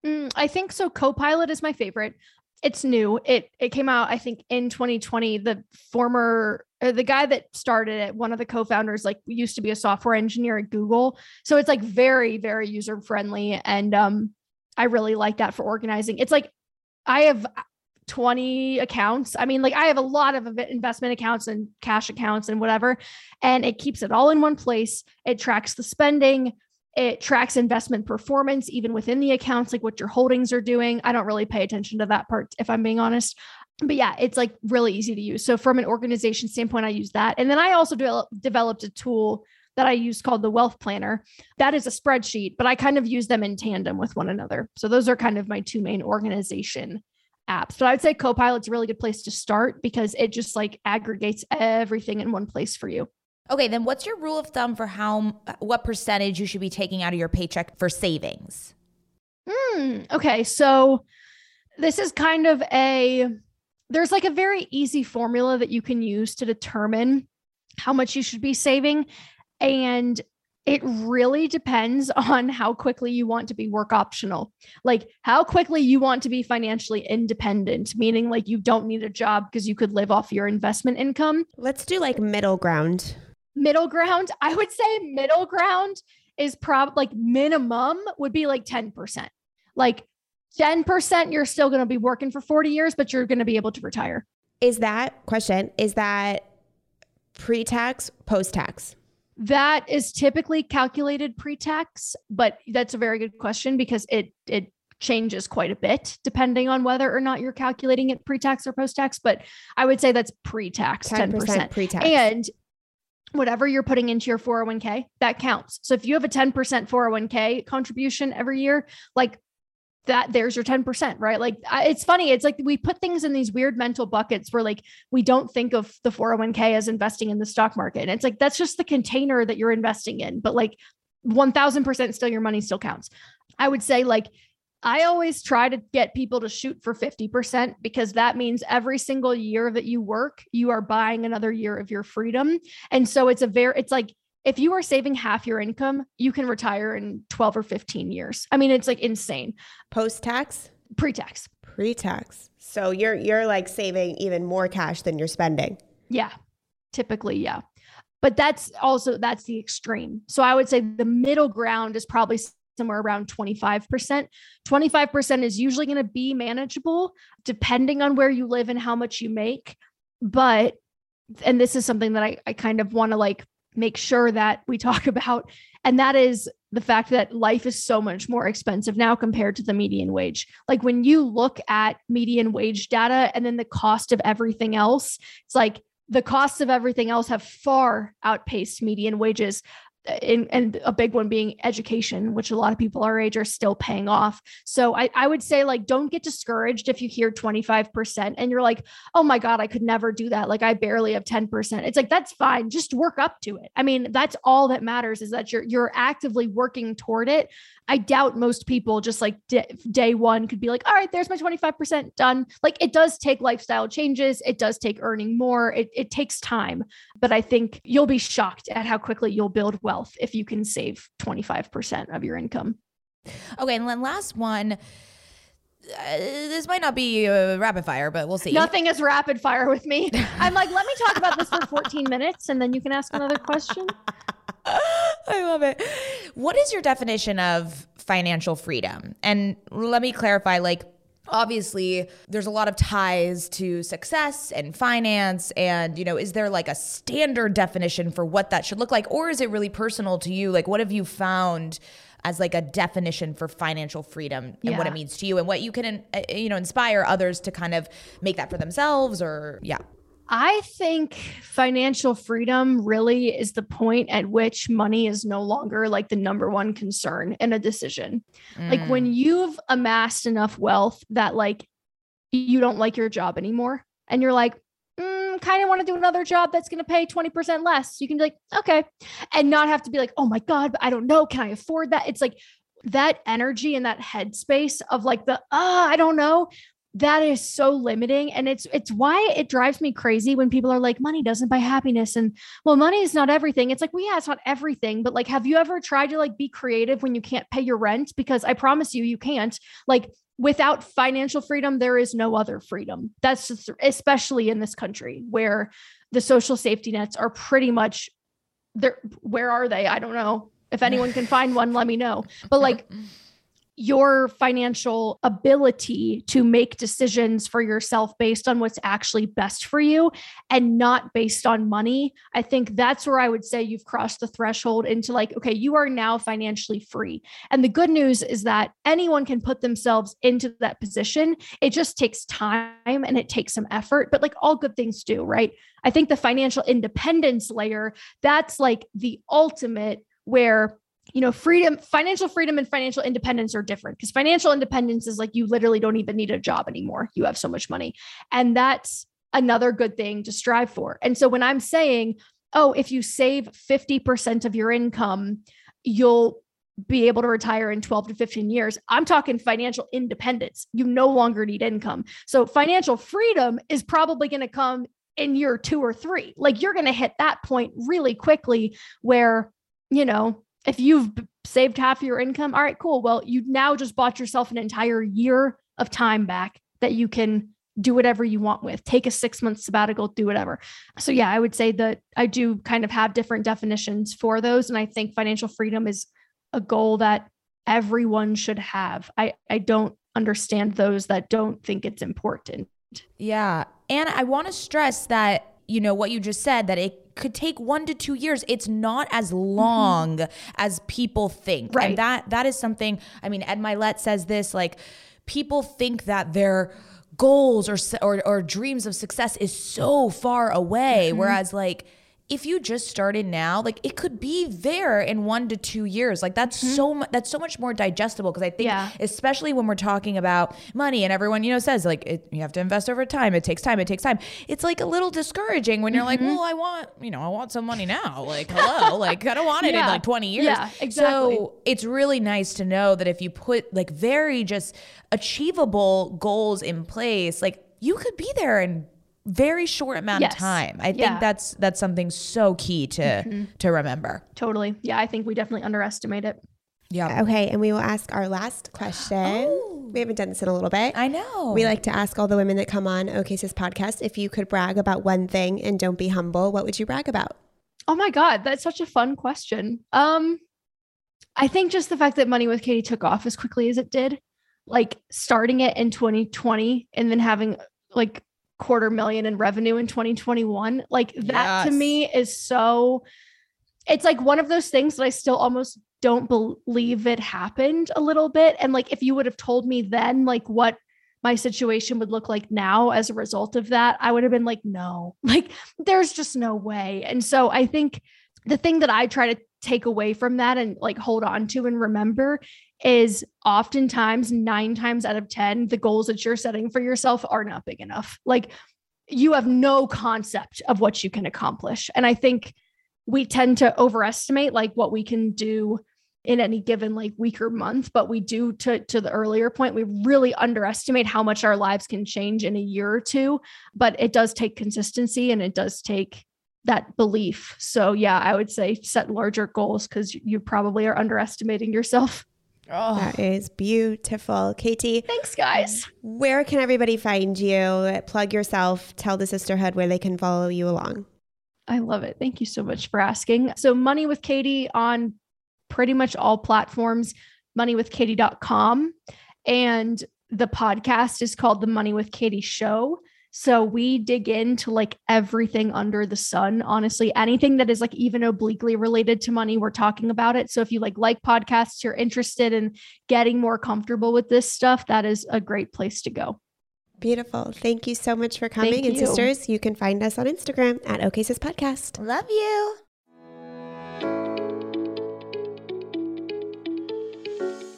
Mm, I think so. Copilot is my favorite. It's new. It it came out I think in 2020. The former uh, the guy that started it, one of the co-founders, like used to be a software engineer at Google. So it's like very very user friendly, and um, I really like that for organizing. It's like I have 20 accounts. I mean, like I have a lot of investment accounts and cash accounts and whatever, and it keeps it all in one place. It tracks the spending. It tracks investment performance, even within the accounts, like what your holdings are doing. I don't really pay attention to that part, if I'm being honest. But yeah, it's like really easy to use. So, from an organization standpoint, I use that. And then I also develop, developed a tool that I use called the Wealth Planner. That is a spreadsheet, but I kind of use them in tandem with one another. So, those are kind of my two main organization apps. But I'd say Copilot's a really good place to start because it just like aggregates everything in one place for you. Okay, then what's your rule of thumb for how what percentage you should be taking out of your paycheck for savings? Hmm. Okay. So this is kind of a, there's like a very easy formula that you can use to determine how much you should be saving. And it really depends *laughs* on how quickly you want to be work optional. Like how quickly you want to be financially independent, meaning like you don't need a job because you could live off your investment income. Let's do like middle ground. Middle ground, I would say middle ground is probably like minimum would be like 10%. Like 10% you're still going to be working for 40 years, but you're going to be able to retire. Is that question? Is that pre tax, post tax? That is typically calculated pre-tax, but that's a very good question because it it changes quite a bit depending on whether or not you're calculating it pre-tax or post-tax, but I would say that's pre-tax 10%. pre tax. And whatever you're putting into your 401k, that counts. So if you have a 10% 401k contribution every year, like that there's your 10%, right? Like it's funny. It's like we put things in these weird mental buckets where like we don't think of the 401k as investing in the stock market. And it's like that's just the container that you're investing in, but like 1000% still your money still counts. I would say like I always try to get people to shoot for 50% because that means every single year that you work, you are buying another year of your freedom. And so it's a very, it's like, if you are saving half your income, you can retire in 12 or 15 years. I mean, it's like insane. Post tax, Pre tax. pre tax. So you're you're like saving even more cash than you're spending. Yeah. Typically, yeah. But that's also that's the extreme. So I would say the middle ground is probably somewhere around 25%. 25% is usually going to be manageable depending on where you live and how much you make. But and this is something that I, I kind of want to like make sure that we talk *laughs* about. And that is the fact that life is so much more expensive now compared to the median wage. Like when you look at median wage data and then the cost of everything else, it's like the costs of everything else have far outpaced median wages in, and a big one being education, which a lot of people our age are still paying off. So I, I would say, like, don't get discouraged if you hear 25% and you're like, oh my God, I could never do that. Like, I barely have 10%. It's like, that's fine. Just work up to it. I mean, that's all that matters is that you're, you're actively working toward it. I doubt most people just like d- day one could be like, all right, there's my 25% done. Like it does take lifestyle changes. It does take earning more. It, it takes time. But I think you'll be shocked at how quickly you'll build wealth if you can save 25% of your income. Okay. And then last one. Uh, this might not be a rapid fire, but we'll see. Nothing is rapid fire with me. *laughs* I'm like, let me talk about this for 14 *laughs* minutes and then you can ask another question. *laughs* I love it. What is your definition of financial freedom? And let me clarify like, obviously there's a lot of ties to success and finance and you know is there like a standard definition for what that should look like? Or is it really personal to you? Like what have you found as like a definition for financial freedom and yeah. what it means to you and what you can uh, you know inspire others to kind of make that for themselves or yeah I think financial freedom really is the point at which money is no longer like the number one concern in a decision. Mm. Like when mm. you've amassed enough wealth that like you don't like your job anymore and you're like, mm, kind of want to do another job that's going to pay 20% less. You can be like, okay. And not have to be like, oh my God, but I don't know. Can I afford that? It's like, that energy and that headspace of like the ah, I don't know that is so limiting. And it's it's why it drives me crazy when people are like money doesn't buy happiness. And well money is not everything. It's like well yeah it's not everything but like have you ever tried to like be creative when you can't pay your rent? Because i promise you you can't. Like without financial freedom there is no other freedom. That's just, especially in this country where the social safety nets are pretty much there where are they? I don't know. If anyone can find one let me know. But like *laughs* your financial ability to make decisions for yourself based on what's actually best for you and not based on money. I think that's where I would say you've crossed the threshold into like, okay, you are now financially free. And the good news is that anyone can put themselves into that position. It just takes time and it takes some effort, but like all good things do, right? I think the financial independence layer, that's like the ultimate where you know, freedom, financial freedom and financial independence are different because financial independence is like you literally don't even need a job anymore. You have so much money. And that's another good thing to strive for. And so when I'm saying, oh, if you save 50% of your income, you'll be able to retire in 12 to 15 years. I'm talking financial independence. You no longer need income. So financial freedom is probably going to come in year two or three. Like you're going to hit that point really quickly where, you know, if you've saved half your income, all right, cool. Well, you now just bought yourself an entire year of time back that you can do whatever you want with. Take a six month sabbatical, do whatever. So, yeah, I would say that I do kind of have different definitions for those. And I think financial freedom is a goal that everyone should have. I, I don't understand those that don't think it's important. Yeah. And I want to stress that, you know, what you just said, that it could take one to two years. It's not as long mm-hmm. as people think. Right. And that that is something, I mean, Ed Mylett says this like people think that their goals or, or, or dreams of success is so far away. Mm-hmm. Whereas like if you just started now, like it could be there in one to two years. Like that's mm-hmm. so much. That's so much more digestible because I think, yeah. especially when we're talking about money, and everyone you know says like it, you have to invest over time. It takes time. It takes time. It's like a little discouraging when you're mm-hmm. like, well, I want you know I want some money now. Like hello, *laughs* like I don't want it yeah. in like 20 years. Yeah, exactly. So it's really nice to know that if you put like very just achievable goals in place, like you could be there in very short amount yes. of time. I think that's that's something so key to mm-hmm. to remember. Totally. Yeah, I think we definitely underestimate it. Yeah. Okay, and we will ask our last question. Oh. We haven't done this in a little bit. I know. We like to ask all the women that come on OKSIS podcast if you could brag about one thing and don't be humble, what would you brag about? Oh my god, that's such a fun question. Um I think just the fact that Money with Katie took off as quickly as it did, like starting it in 2020 and then having like quarter million in revenue in 2021. Like that yes. to me is so it's like one of those things that I still almost don't believe it happened a little bit. And like, if you would have told me then, like, what my situation would look like now as a result of that, I would have been like, no, *laughs* like, there's just no way. And so I think the thing that I try to take away from that and like hold on to and remember is oftentimes nine times out of 10, the goals that you're setting for yourself are not big enough. Like, you have no concept of what you can accomplish. And I think we tend to overestimate like what we can do in any given like week or month but we do to to the earlier point we really underestimate how much our lives can change in a year or two but it does take consistency and it does take that belief so yeah i would say set larger goals cuz you probably are underestimating yourself Oh. That is beautiful. Katie. Thanks, guys. Where can everybody find you? Plug yourself, tell the sisterhood where they can follow you along. I love it. Thank you so much for asking. So, Money with Katie on pretty much all platforms, moneywithkatie.com. And the podcast is called The Money with Katie Show. So we dig into like everything under the sun. Honestly, anything that is like even obliquely related to money, we're talking about it. So if you like like podcasts, you're interested in getting more comfortable with this stuff, that is a great place to go. Beautiful. Thank you so much for coming. and sisters, you can find us on Instagram at OKSIS Podcast. Love you.